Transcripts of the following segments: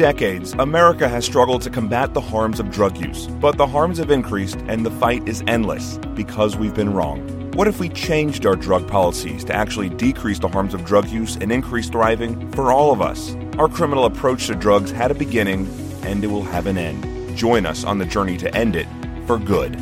Decades, America has struggled to combat the harms of drug use, but the harms have increased and the fight is endless because we've been wrong. What if we changed our drug policies to actually decrease the harms of drug use and increase thriving for all of us? Our criminal approach to drugs had a beginning and it will have an end. Join us on the journey to end it for good.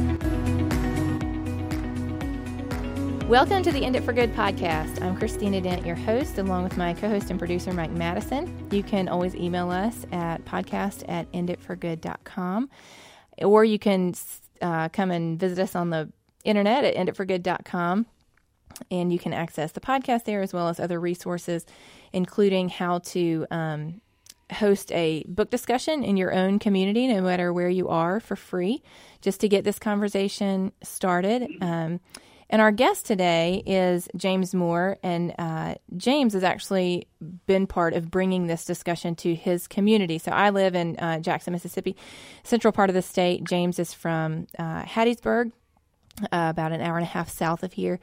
Welcome to the End It for Good podcast. I'm Christina Dent, your host, along with my co host and producer, Mike Madison. You can always email us at podcast at enditforgood.com, or you can uh, come and visit us on the internet at enditforgood.com. And you can access the podcast there as well as other resources, including how to um, host a book discussion in your own community, no matter where you are, for free, just to get this conversation started. Um, and our guest today is James Moore. And uh, James has actually been part of bringing this discussion to his community. So I live in uh, Jackson, Mississippi, central part of the state. James is from uh, Hattiesburg, uh, about an hour and a half south of here.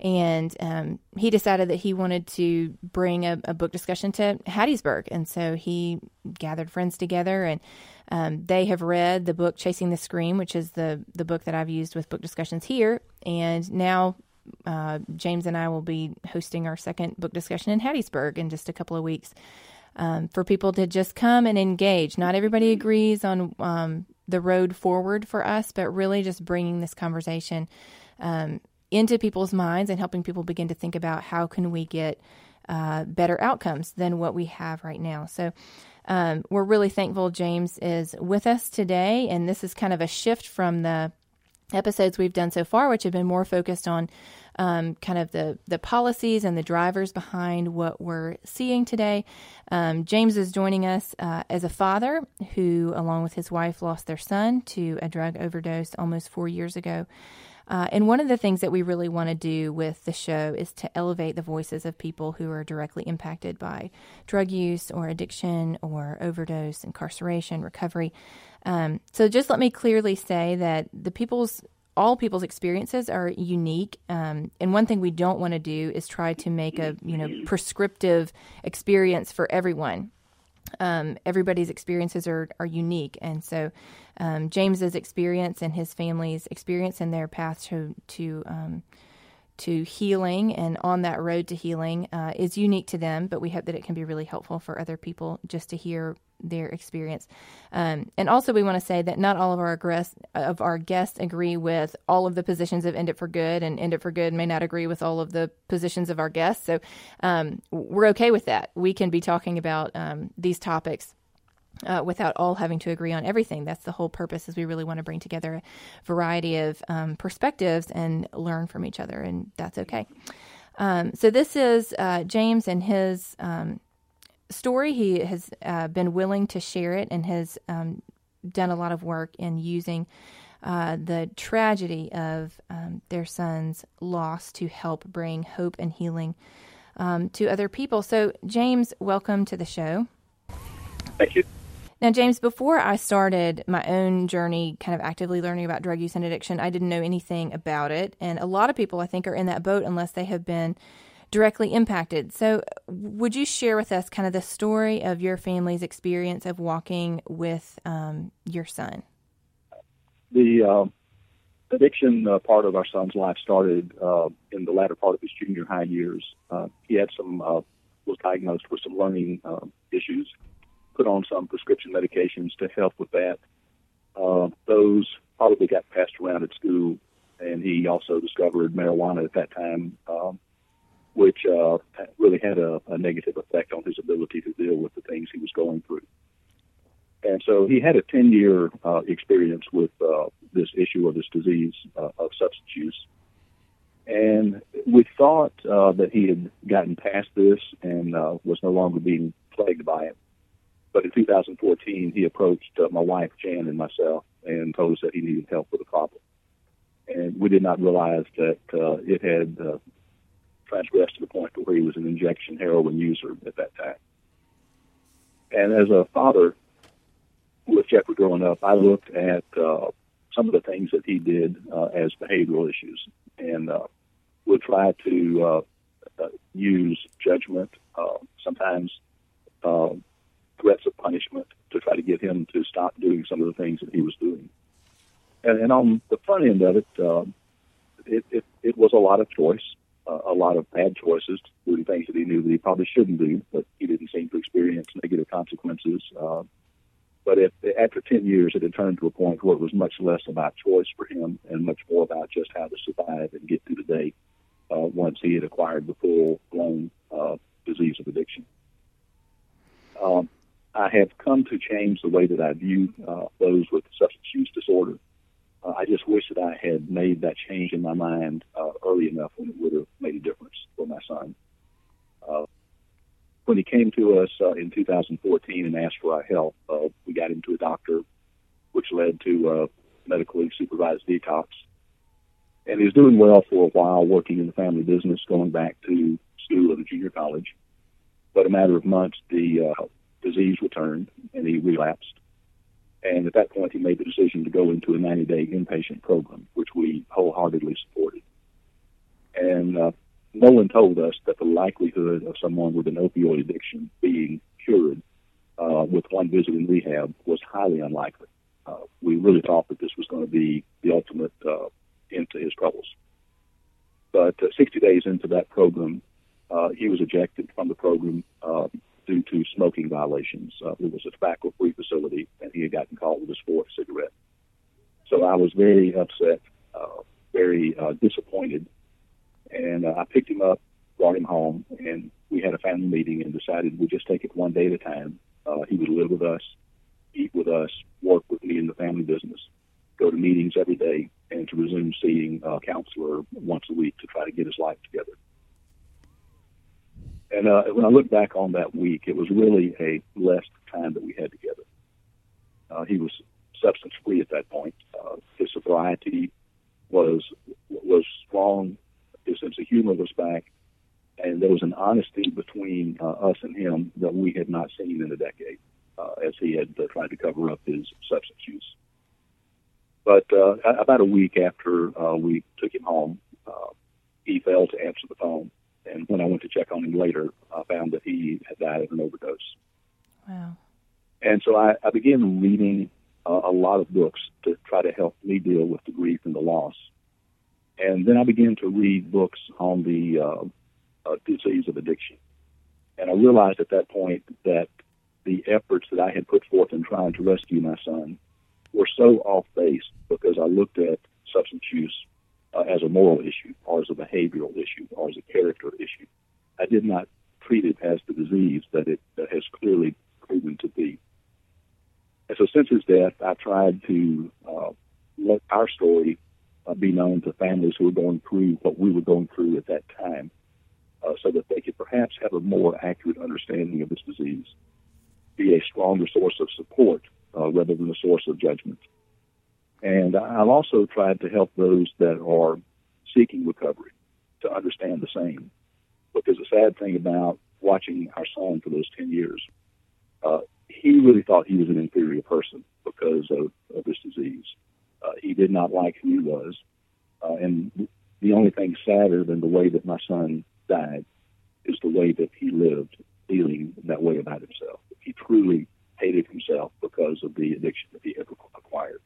And um, he decided that he wanted to bring a, a book discussion to Hattiesburg. And so he gathered friends together and um, they have read the book Chasing the Scream, which is the the book that I've used with book discussions here, and now uh, James and I will be hosting our second book discussion in Hattiesburg in just a couple of weeks. Um, for people to just come and engage. Not everybody agrees on um, the road forward for us, but really just bringing this conversation um, into people's minds and helping people begin to think about how can we get uh, better outcomes than what we have right now. So um, we're really thankful James is with us today, and this is kind of a shift from the episodes we've done so far, which have been more focused on um, kind of the the policies and the drivers behind what we're seeing today. Um, James is joining us uh, as a father who, along with his wife, lost their son to a drug overdose almost four years ago. Uh, and one of the things that we really want to do with the show is to elevate the voices of people who are directly impacted by drug use or addiction or overdose, incarceration, recovery. Um, so just let me clearly say that the people's all people's experiences are unique um, and one thing we don't want to do is try to make a you know prescriptive experience for everyone um, everybody's experiences are, are unique. And so um, James's experience and his family's experience and their path to, to, um, to healing and on that road to healing uh, is unique to them, but we hope that it can be really helpful for other people just to hear their experience. Um, and also, we want to say that not all of our guests, of our guests agree with all of the positions of End It for Good, and End It for Good may not agree with all of the positions of our guests. So um, we're okay with that. We can be talking about um, these topics. Uh, without all having to agree on everything. That's the whole purpose. Is we really want to bring together a variety of um, perspectives and learn from each other, and that's okay. Um, so this is uh, James and his um, story. He has uh, been willing to share it and has um, done a lot of work in using uh, the tragedy of um, their son's loss to help bring hope and healing um, to other people. So, James, welcome to the show. Thank you. Now, James, before I started my own journey, kind of actively learning about drug use and addiction, I didn't know anything about it. And a lot of people, I think, are in that boat unless they have been directly impacted. So, would you share with us kind of the story of your family's experience of walking with um, your son? The uh, addiction uh, part of our son's life started uh, in the latter part of his junior high years. Uh, he had some uh, was diagnosed with some learning uh, issues, put on some prescription medications to help with that. those probably got passed around at school, and he also discovered marijuana at that time. Um, which uh, really had a, a negative effect on his ability to deal with the things he was going through. And so he had a 10 year uh, experience with uh, this issue of this disease uh, of substance use. And we thought uh, that he had gotten past this and uh, was no longer being plagued by it. But in 2014, he approached uh, my wife, Jan, and myself and told us that he needed help with a problem. And we did not realize that uh, it had uh, transgressed to the point to where he was an injection heroin user at that time. And as a father with Jeffrey growing up, I looked at uh, some of the things that he did uh, as behavioral issues and uh, would try to uh, uh, use judgment, uh, sometimes uh, threats of punishment to try to get him to stop doing some of the things that he was doing. And, and on the front end of it, uh, it, it, it was a lot of choice, a lot of bad choices, doing things that he knew that he probably shouldn't do, but he didn't seem to experience negative consequences. Uh, but if, after 10 years, it had turned to a point where it was much less about choice for him and much more about just how to survive and get through the day uh, once he had acquired the full blown uh, disease of addiction. Um, I have come to change the way that I view uh, those with substance use disorder. Uh, I just wish that I had made that change in my mind uh, early enough when it would have made a difference for my son. Uh, when he came to us uh, in 2014 and asked for our help, uh, we got him to a doctor, which led to uh, medically supervised detox. And he was doing well for a while, working in the family business, going back to school at a junior college. But a matter of months, the uh, disease returned and he relapsed. And at that point, he made the decision to go into a 90 day inpatient program, which we wholeheartedly supported. And uh, no one told us that the likelihood of someone with an opioid addiction being cured uh, with one visit in rehab was highly unlikely. Uh, we really thought that this was going to be the ultimate uh, end to his troubles. But uh, 60 days into that program, uh, he was ejected from the program uh, due to smoking violations. Uh, it was a tobacco-free facility, and he had gotten caught with his fourth cigarette. So I was very upset, uh, very uh, disappointed, and uh, I picked him up, brought him home, and we had a family meeting and decided we'd just take it one day at a time. Uh, he would live with us, eat with us, work with me in the family business, go to meetings every day, and to resume seeing a counselor once a week to try to get his life together. And uh, when I look back on that week, it was really a blessed time that we had together. Uh, he was substance free at that point. Uh, his sobriety was was strong. His sense of humor was back, and there was an honesty between uh, us and him that we had not seen in a decade, uh, as he had uh, tried to cover up his substance use. But uh, about a week after uh, we took him home, uh, he failed to answer the phone and when I went to check on him later, I found that he had died of an overdose. Wow. And so I, I began reading uh, a lot of books to try to help me deal with the grief and the loss. And then I began to read books on the uh, uh, disease of addiction. And I realized at that point that the efforts that I had put forth in trying to rescue my son were so off base because I looked at substance use uh, as a moral issue or as a behavioral issue or as a character issue. I did not treat it as the disease that it uh, has clearly proven to be. And so since his death, I tried to uh, let our story uh, be known to families who were going through what we were going through at that time uh, so that they could perhaps have a more accurate understanding of this disease, be a stronger source of support uh, rather than a source of judgment. And I've also tried to help those that are seeking recovery to understand the same. Because the sad thing about watching our son for those 10 years, uh, he really thought he was an inferior person because of, of this disease. Uh, he did not like who he was. Uh, and the only thing sadder than the way that my son died is the way that he lived, feeling that way about himself. He truly hated himself because of the addiction that he had acquired.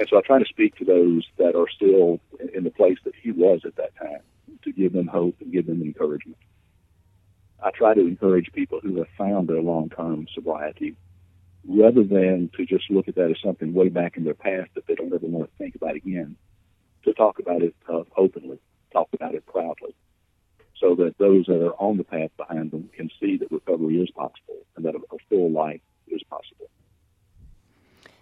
And so I try to speak to those that are still in the place that he was at that time to give them hope and give them encouragement. I try to encourage people who have found their long term sobriety rather than to just look at that as something way back in their past that they don't ever want to think about again, to talk about it uh, openly, talk about it proudly, so that those that are on the path behind them can see that recovery is possible and that a, a full life is possible.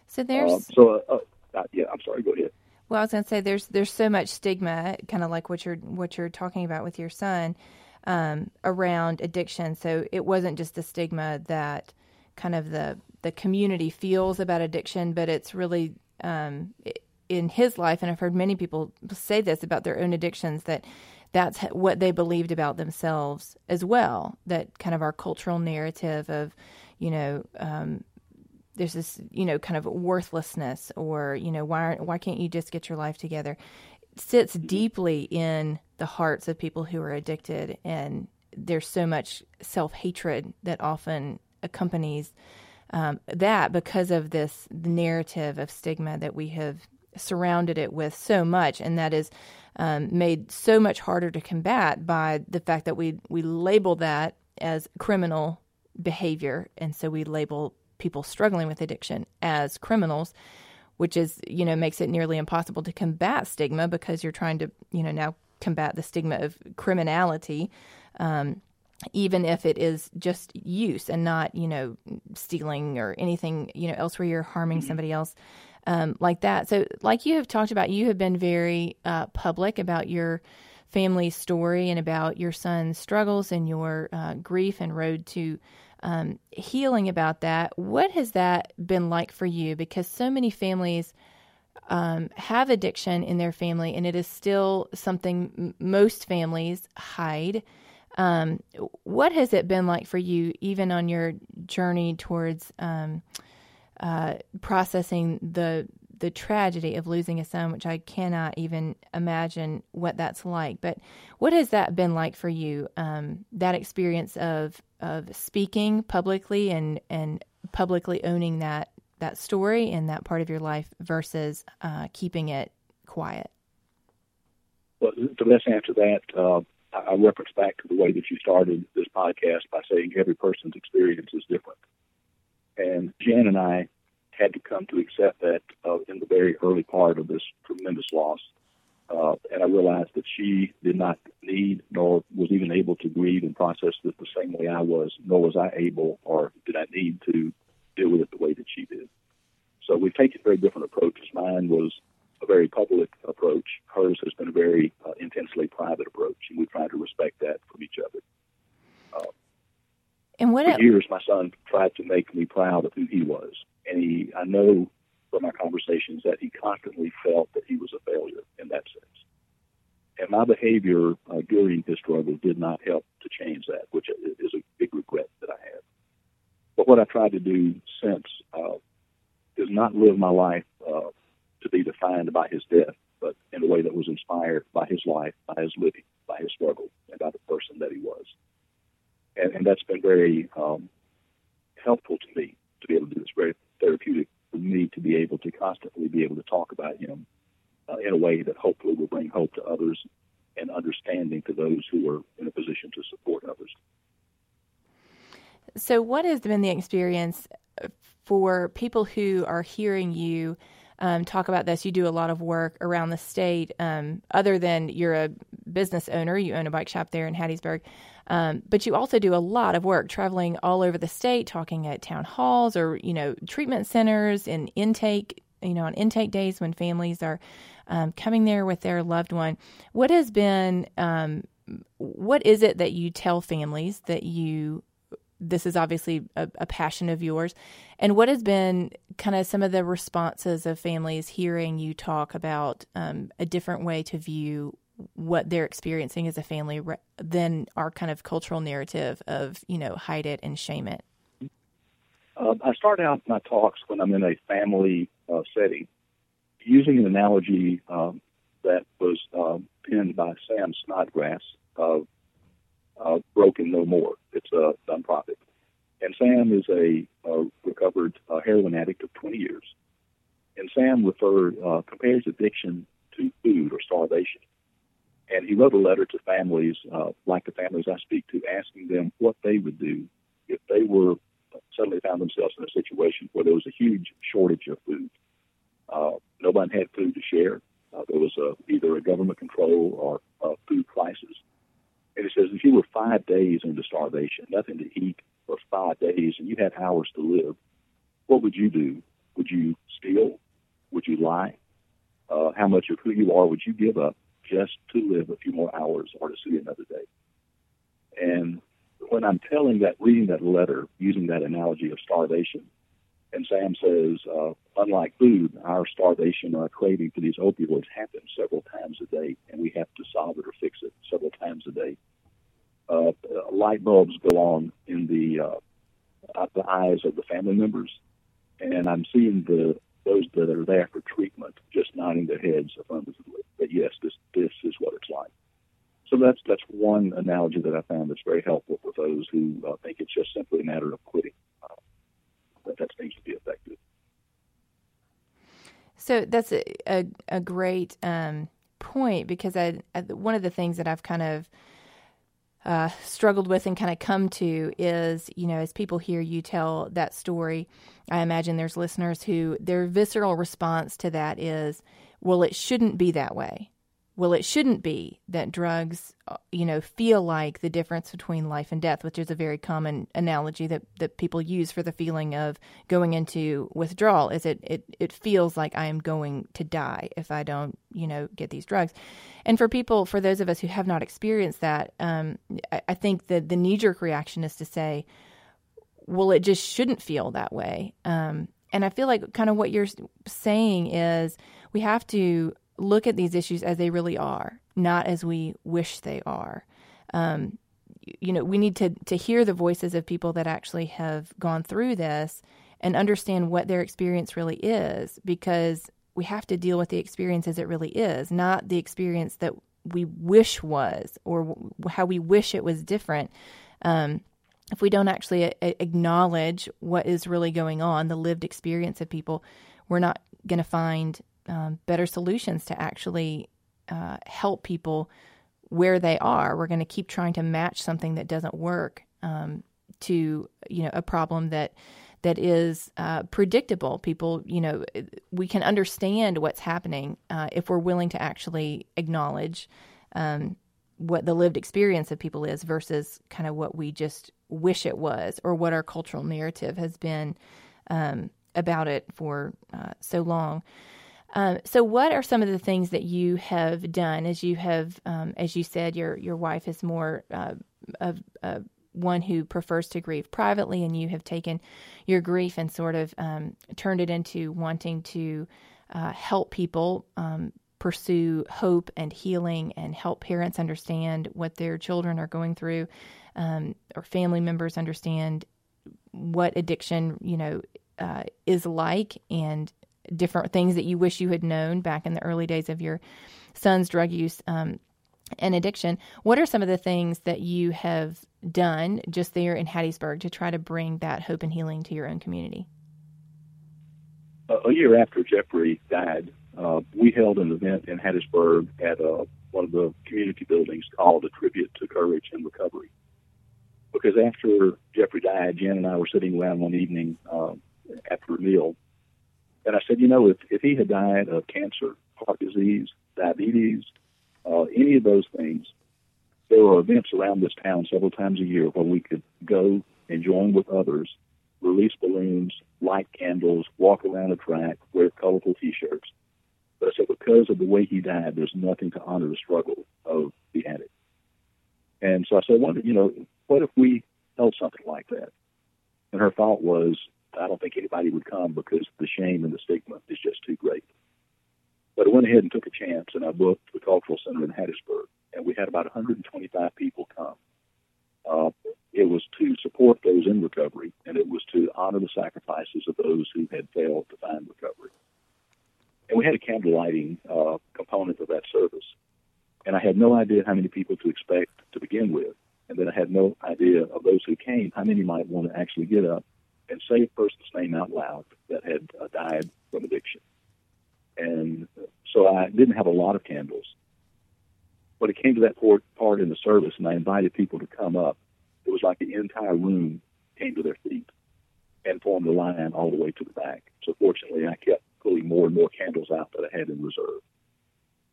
So there's. Uh, so, uh, uh, yeah, I'm sorry. Go ahead. Well, I was going to say there's there's so much stigma, kind of like what you're what you're talking about with your son, um, around addiction. So it wasn't just the stigma that kind of the the community feels about addiction, but it's really um, in his life, and I've heard many people say this about their own addictions that that's what they believed about themselves as well. That kind of our cultural narrative of, you know, um, there's this you know kind of worthlessness or you know why why can't you just get your life together? It sits deeply in the hearts of people who are addicted and there's so much self hatred that often accompanies um, that because of this narrative of stigma that we have surrounded it with so much, and that is um, made so much harder to combat by the fact that we we label that as criminal behavior, and so we label people struggling with addiction as criminals, which is you know makes it nearly impossible to combat stigma because you're trying to you know now combat the stigma of criminality. Um, even if it is just use and not, you know, stealing or anything, you know, else where you're harming mm-hmm. somebody else um, like that. So, like you have talked about, you have been very uh, public about your family story and about your son's struggles and your uh, grief and road to um, healing about that. What has that been like for you? Because so many families um, have addiction in their family, and it is still something m- most families hide. Um, what has it been like for you, even on your journey towards um, uh, processing the the tragedy of losing a son, which I cannot even imagine what that's like. But what has that been like for you? Um, that experience of of speaking publicly and and publicly owning that that story and that part of your life versus uh, keeping it quiet. Well, to best answer that, uh, I reference back to the way that you started this podcast by saying every person's experience is different. And Jan and I had to come to accept that uh, in the very early part of this tremendous loss. Uh, and I realized that she did not need nor was even able to grieve and process it the same way I was, nor was I able or did I need to deal with it the way that she did. So we've taken very different approaches. Mine was a very public approach. Hers has been a very uh, intensely private approach, and we try to respect that from each other. Uh, and what for it, years, my son tried to make me proud of who he was, and he, I know from our conversations that he constantly felt that he was a failure in that sense. And my behavior uh, during his struggle did not help to change that, which is a big regret that I have. But what I tried to do since uh, is not live my life uh, to be defined by his death, but in a way that was inspired by his life, by his living, by his struggle, and by the person that he was. And, and that's been very um, helpful to me to be able to do this, very therapeutic for me to be able to constantly be able to talk about him uh, in a way that hopefully will bring hope to others and understanding to those who are in a position to support others. So, what has been the experience for people who are hearing you um, talk about this. You do a lot of work around the state. Um, other than you're a business owner, you own a bike shop there in Hattiesburg, um, but you also do a lot of work traveling all over the state, talking at town halls or you know treatment centers and intake. You know, on intake days when families are um, coming there with their loved one. What has been um, what is it that you tell families that you this is obviously a, a, passion of yours. And what has been kind of some of the responses of families hearing you talk about um, a different way to view what they're experiencing as a family than our kind of cultural narrative of, you know, hide it and shame it? Uh, I start out my talks when I'm in a family uh, setting using an analogy um, that was uh, penned by Sam Snodgrass of uh, Broken No More. It's a nonprofit. And Sam is a, a recovered uh, heroin addict of 20 years. And Sam referred, uh, compares addiction to food or starvation. And he wrote a letter to families, uh, like the families I speak to, asking them what they would do if they were suddenly found themselves in a situation where there was a huge shortage of food. Uh, nobody had food to share. Uh, there was a, either a government control or uh, food crisis. And it says if you were five days into starvation, nothing to eat for five days, and you had hours to live, what would you do? Would you steal? Would you lie? Uh, how much of who you are would you give up just to live a few more hours or to see another day? And when I'm telling that, reading that letter, using that analogy of starvation, and Sam says, uh, unlike food, our starvation or our craving for these opioids happens several times a day, and we have to solve it or fix it several times a day. Uh, light bulbs go on in the uh, the eyes of the family members, and I'm seeing the those that are there for treatment just nodding their heads affirmatively that yes, this this is what it's like. so that's that's one analogy that I found that's very helpful for those who uh, think it's just simply a matter of quitting. Uh, that that seems to be effective. So that's a a, a great um, point because I, I, one of the things that I've kind of uh, struggled with and kind of come to is, you know, as people hear you tell that story, I imagine there's listeners who their visceral response to that is, well, it shouldn't be that way well, it shouldn't be that drugs, uh, you know, feel like the difference between life and death, which is a very common analogy that, that people use for the feeling of going into withdrawal. Is it, it it feels like I am going to die if I don't, you know, get these drugs. And for people, for those of us who have not experienced that, um, I, I think that the knee jerk reaction is to say, well, it just shouldn't feel that way. Um, and I feel like kind of what you're saying is we have to look at these issues as they really are, not as we wish they are. Um, you know, we need to to hear the voices of people that actually have gone through this and understand what their experience really is, because we have to deal with the experience as it really is, not the experience that we wish was or how we wish it was different. Um, if we don't actually a- acknowledge what is really going on, the lived experience of people, we're not going to find um, better solutions to actually uh, help people where they are. We're going to keep trying to match something that doesn't work um, to you know a problem that that is uh, predictable. People, you know, we can understand what's happening uh, if we're willing to actually acknowledge um, what the lived experience of people is versus kind of what we just wish it was or what our cultural narrative has been um, about it for uh, so long. Um, so, what are some of the things that you have done as you have, um, as you said, your your wife is more uh, of uh, one who prefers to grieve privately, and you have taken your grief and sort of um, turned it into wanting to uh, help people um, pursue hope and healing, and help parents understand what their children are going through, um, or family members understand what addiction, you know, uh, is like, and different things that you wish you had known back in the early days of your son's drug use um, and addiction. What are some of the things that you have done just there in Hattiesburg to try to bring that hope and healing to your own community? a year after Jeffrey died, uh, we held an event in Hattiesburg at uh, one of the community buildings called A Tribute to Courage and Recovery. Because after Jeffrey died, Jen and I were sitting around one evening uh, after a meal, and I said, you know, if, if he had died of cancer, heart disease, diabetes, uh, any of those things, there are events around this town several times a year where we could go and join with others, release balloons, light candles, walk around a track, wear colorful T-shirts. But I said, because of the way he died, there's nothing to honor the struggle of the addict. And so I said, I wonder, you know, what if we held something like that? And her thought was, I don't think anybody would come because the shame and the stigma is just too great. But I went ahead and took a chance, and I booked the Cultural Center in Hattiesburg, and we had about 125 people come. Uh, it was to support those in recovery, and it was to honor the sacrifices of those who had failed to find recovery. And we had a candle lighting uh, component of that service. And I had no idea how many people to expect to begin with. And then I had no idea of those who came, how many might want to actually get up and say a person's name out loud that had uh, died from addiction. And so I didn't have a lot of candles. But it came to that part in the service and I invited people to come up, it was like the entire room came to their feet and formed a line all the way to the back. So fortunately, I kept pulling more and more candles out that I had in reserve.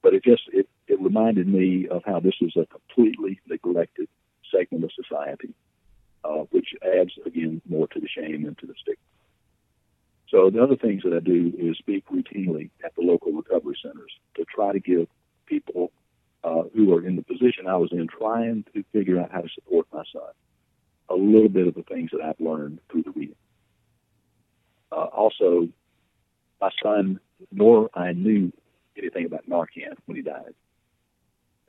But it just it, it reminded me of how this is a completely neglected segment of society uh, which adds again more to the shame and to the stigma. So the other things that I do is speak routinely at the local recovery centers to try to give people uh, who are in the position I was in, trying to figure out how to support my son, a little bit of the things that I've learned through the reading. Uh, also, my son, nor I knew anything about Narcan when he died.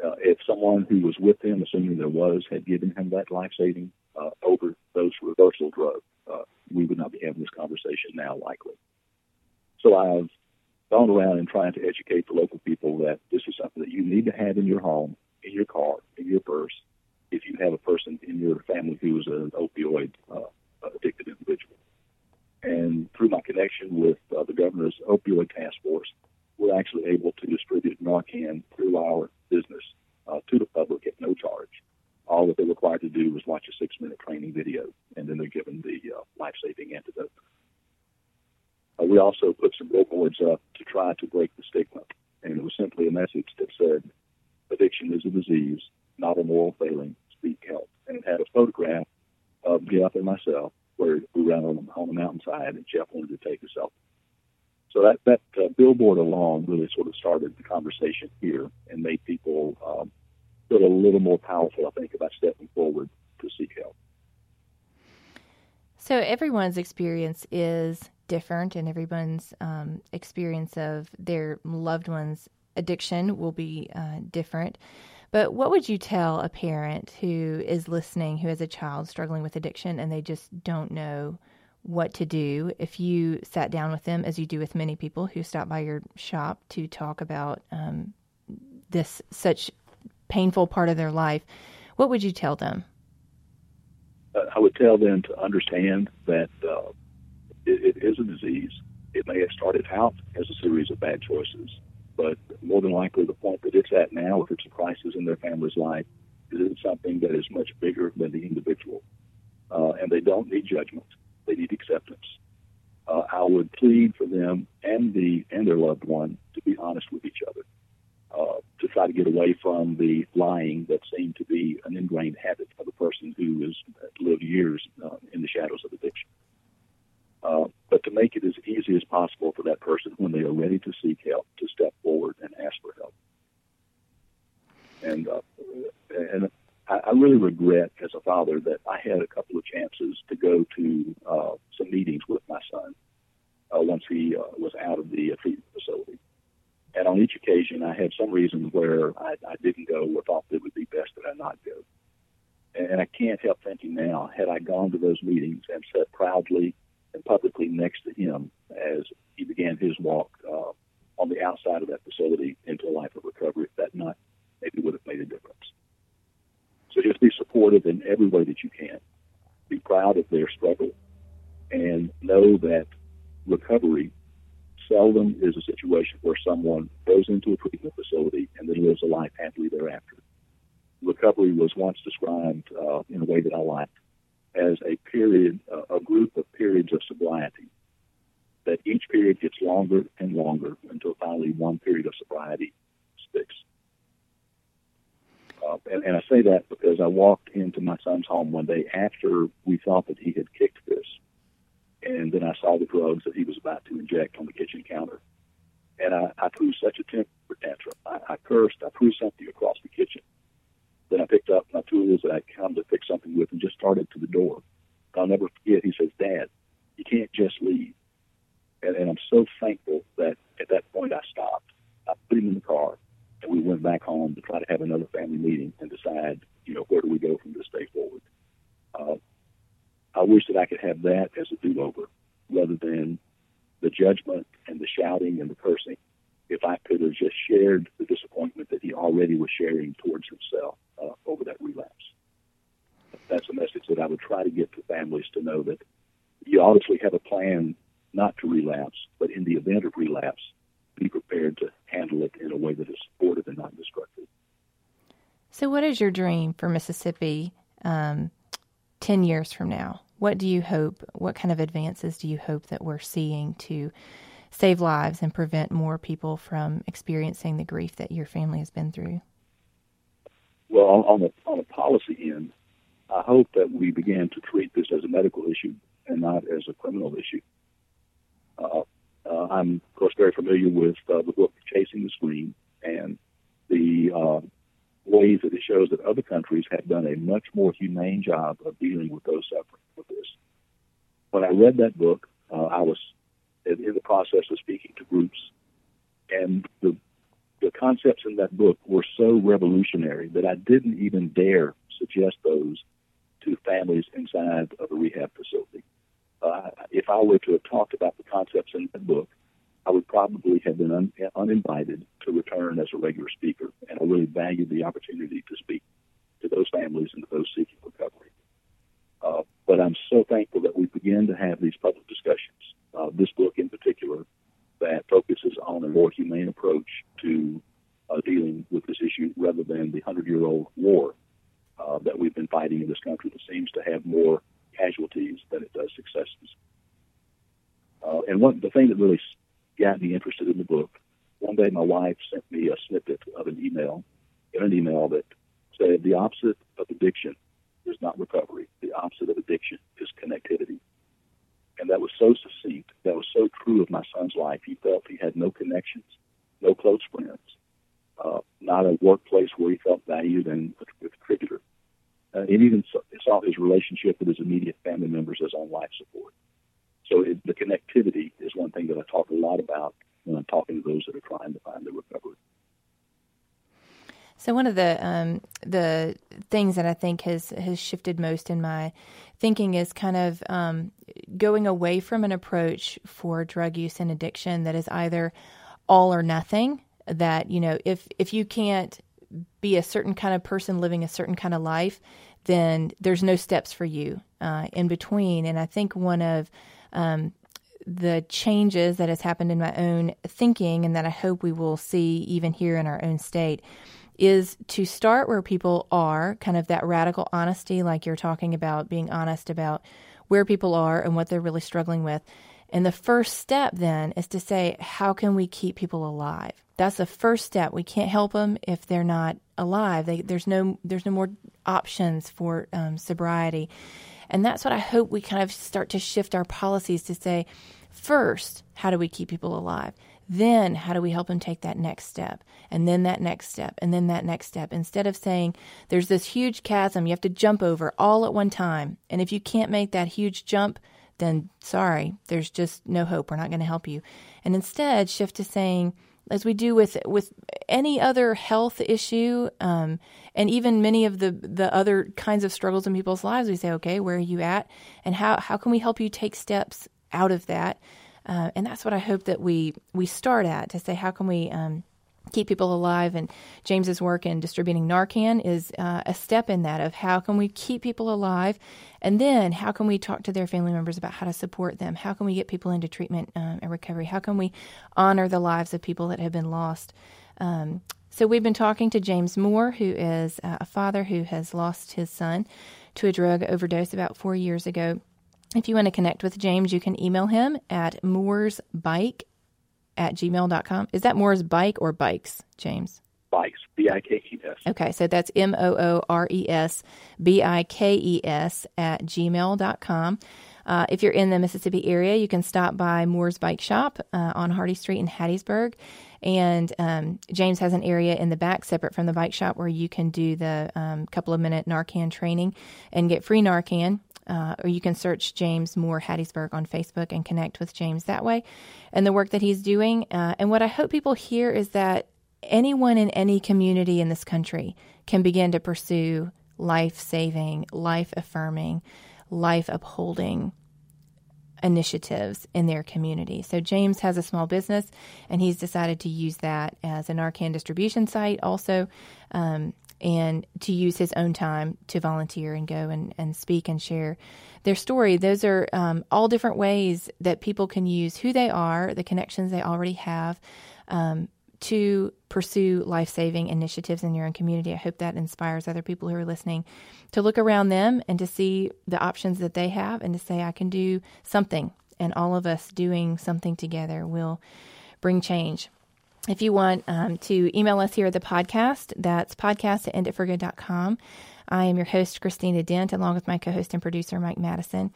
Uh, if someone who was with him, assuming there was, had given him that life saving uh, over those reversal drugs, uh, we would not be having this conversation now, likely. So I've gone around and trying to educate the local people that this is something that you need to have in your home, in your car, in in your purse if you have a person in your family who is an opioid uh, addicted individual. And through my connection with uh, the governor's opioid task force, we're actually able to distribute Narcan through our business uh, to the public at no charge. All that they're required to do is watch a six-minute training video, and then they're given the uh, life-saving antidote. Uh, we also put some billboards up to try to break the stigma, and it was simply a message that said, "Addiction is a disease, not a moral failing. Speak help." And it had a photograph of Jeff and myself, where we ran on, on the mountainside, and Jeff wanted to take a selfie. So that that uh, billboard alone really sort of started the conversation here and made people um, feel a little more powerful, I think, about stepping forward to seek help. So everyone's experience is different, and everyone's um, experience of their loved one's addiction will be uh, different. But what would you tell a parent who is listening, who has a child struggling with addiction, and they just don't know what to do if you sat down with them, as you do with many people who stop by your shop to talk about um, this such painful part of their life? What would you tell them? I would tell them to understand that uh, it, it is a disease. It may have started out as a series of bad choices, but more than likely the point that it's at now, if it's a crisis in their family's life, is something that is much bigger than the individual. Uh, and they don't need judgment they need acceptance. Uh, I would plead for them and the and their loved one to be honest with each other, uh, to try to get away from the lying that seemed to be an ingrained habit of a person who has lived years uh, in the shadows of addiction. Uh, but to make it as easy as possible for that person when they are ready to seek help to step forward and ask for help. And uh, and I, I really regret as a father that I had a couple of chances to go to uh, some meetings with my son uh, once he uh, was out of the uh, treatment. And on each occasion, I had some reason where I, I didn't go or thought it would be best that I not go. And, I can't help thinking now, had I gone to those meetings and sat proudly and publicly next to him as he began his walk uh, on the outside of that facility into a life of recovery, if that not maybe would have made a difference. So just be supportive in every way that you can. Be proud of their struggle and know that recovery seldom is a situation where someone goes into a treatment facility and then lives a life happily thereafter. Recovery was once described uh, in a way that I liked as a period, uh, a group of periods of sobriety. That each period gets longer and longer until finally one period of sobriety sticks. Uh, and, and I say that because I walked into my son's home one day after we thought that he had kicked this. And then I saw the drugs that he was about to inject on the kitchen counter. And I, I threw such a temper tantrum. I, I cursed. I threw something across the kitchen. Then I picked up my tools that I come to fix something with and just started to the door. I'll never forget. He says, Dad, you can't just leave. And, and I'm so thankful that at that point I stopped. I put him in the car and we went back home to try to have another family meeting and decide, you know, where do we go from this day forward. Uh, I wish that I could have that as a do-over rather than the judgment and the shouting and the cursing. If I could have just shared the disappointment that he already was sharing towards himself uh, over that relapse. That's a message that I would try to get to families to know that you obviously have a plan not to relapse, but in the event of relapse, be prepared to handle it in a way that is supportive and not destructive. So, what is your dream for Mississippi um, 10 years from now? What do you hope? What kind of advances do you hope that we're seeing to save lives and prevent more people from experiencing the grief that your family has been through? Well, on, the on the policy end, I hope that we begin to treat this as a medical issue and not as a criminal issue. Uh, uh, I'm, of course, very familiar with uh, the book Chasing the Scream and the uh, ways that it shows that other countries have done a much more humane job of dealing with those suffering with this. When I read that book, uh, I was in, the process of speaking to groups, and the the concepts in that book were so revolutionary that I didn't even dare suggest those to families inside of a rehab facility uh, if I were to have talked about the concepts in the book, I would probably have been un- uninvited to return as a regular speaker, and I really valued the opportunity to speak to those families and to those seeking recovery. Uh, but I'm so thankful that we begin to have these public discussions. Uh, this book, in particular, that focuses on a more humane approach to uh, dealing with this issue rather than the hundred-year-old war uh, that we've been fighting in this country that seems to have more casualties than it does successes. Uh, and one the thing that really got me interested in the book, one day my wife sent me a snippet of an email, in an email that said the opposite of addiction is not recovery. The opposite of addiction is connectivity. And that was so succinct. That was so true of my son's life. He felt he had no connections, no close friends, uh, not a workplace where he felt valued and a contributor. Uh, and even saw his relationship with his immediate family members as on life support. So it, the connectivity is one thing that I talk a lot about when I'm talking to those that are trying to find the recovery. So one of the um, the things that I think has has shifted most in my thinking is kind of um, going away from an approach for drug use and addiction that is either all or nothing. That you know, if if you can't be a certain kind of person living a certain kind of life, then there's no steps for you uh, in between. And I think one of um, the changes that has happened in my own thinking, and that I hope we will see even here in our own state, is to start where people are, kind of that radical honesty, like you're talking about, being honest about where people are and what they're really struggling with. And the first step then is to say, how can we keep people alive? That's the first step. We can't help them if they're not alive. They, there's no there's no more options for um, sobriety, and that's what I hope we kind of start to shift our policies to say, first, how do we keep people alive? Then, how do we help them take that next step? And then that next step, and then that next step. Instead of saying there's this huge chasm you have to jump over all at one time. And if you can't make that huge jump, then sorry, there's just no hope. We're not going to help you. And instead, shift to saying, as we do with with any other health issue, um, and even many of the the other kinds of struggles in people's lives, we say, okay, where are you at, and how how can we help you take steps out of that? Uh, and that's what I hope that we we start at to say how can we um, keep people alive. And James's work in distributing Narcan is uh, a step in that of how can we keep people alive, and then how can we talk to their family members about how to support them? How can we get people into treatment um, and recovery? How can we honor the lives of people that have been lost? Um, so we've been talking to James Moore, who is uh, a father who has lost his son to a drug overdose about four years ago. If you want to connect with James, you can email him at mooresbike at gmail.com. Is that Moore's Bike or Bikes, James? Bikes, B I K E S. Okay, so that's M O O R E S B I K E S at gmail.com. Uh, if you're in the Mississippi area, you can stop by Moore's Bike Shop uh, on Hardy Street in Hattiesburg. And um, James has an area in the back separate from the bike shop where you can do the um, couple of minute Narcan training and get free Narcan uh, or you can search James Moore Hattiesburg on Facebook and connect with James that way and the work that he's doing. Uh, and what I hope people hear is that anyone in any community in this country can begin to pursue life saving, life affirming, life upholding initiatives in their community. So James has a small business, and he's decided to use that as a Narcan distribution site also. Um, and to use his own time to volunteer and go and, and speak and share their story. Those are um, all different ways that people can use who they are, the connections they already have, um, to pursue life saving initiatives in your own community. I hope that inspires other people who are listening to look around them and to see the options that they have and to say, I can do something. And all of us doing something together will bring change. If you want um, to email us here at the podcast, that's podcast at enditforgood.com. I am your host, Christina Dent, along with my co host and producer, Mike Madison.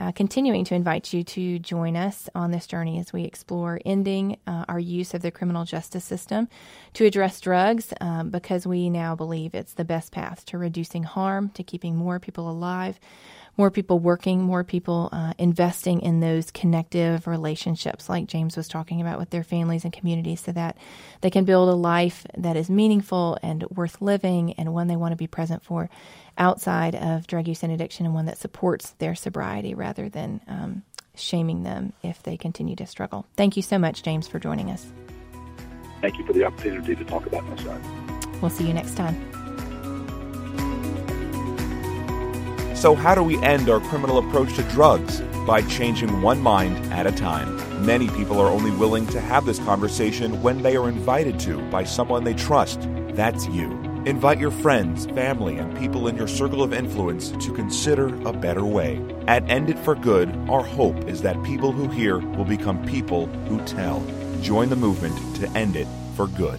Uh, continuing to invite you to join us on this journey as we explore ending uh, our use of the criminal justice system to address drugs um, because we now believe it's the best path to reducing harm, to keeping more people alive, more people working, more people uh, investing in those connective relationships, like James was talking about with their families and communities, so that they can build a life that is meaningful and worth living and one they want to be present for outside of drug use and addiction and one that supports their sobriety rather than um, shaming them if they continue to struggle. Thank you so much, James, for joining us. Thank you for the opportunity to talk about my son. We'll see you next time. So, how do we end our criminal approach to drugs? By changing one mind at a time. Many people are only willing to have this conversation when they are invited to by someone they trust. That's you. Invite your friends, family, and people in your circle of influence to consider a better way. At End It for Good, our hope is that people who hear will become people who tell. Join the movement to end it for good.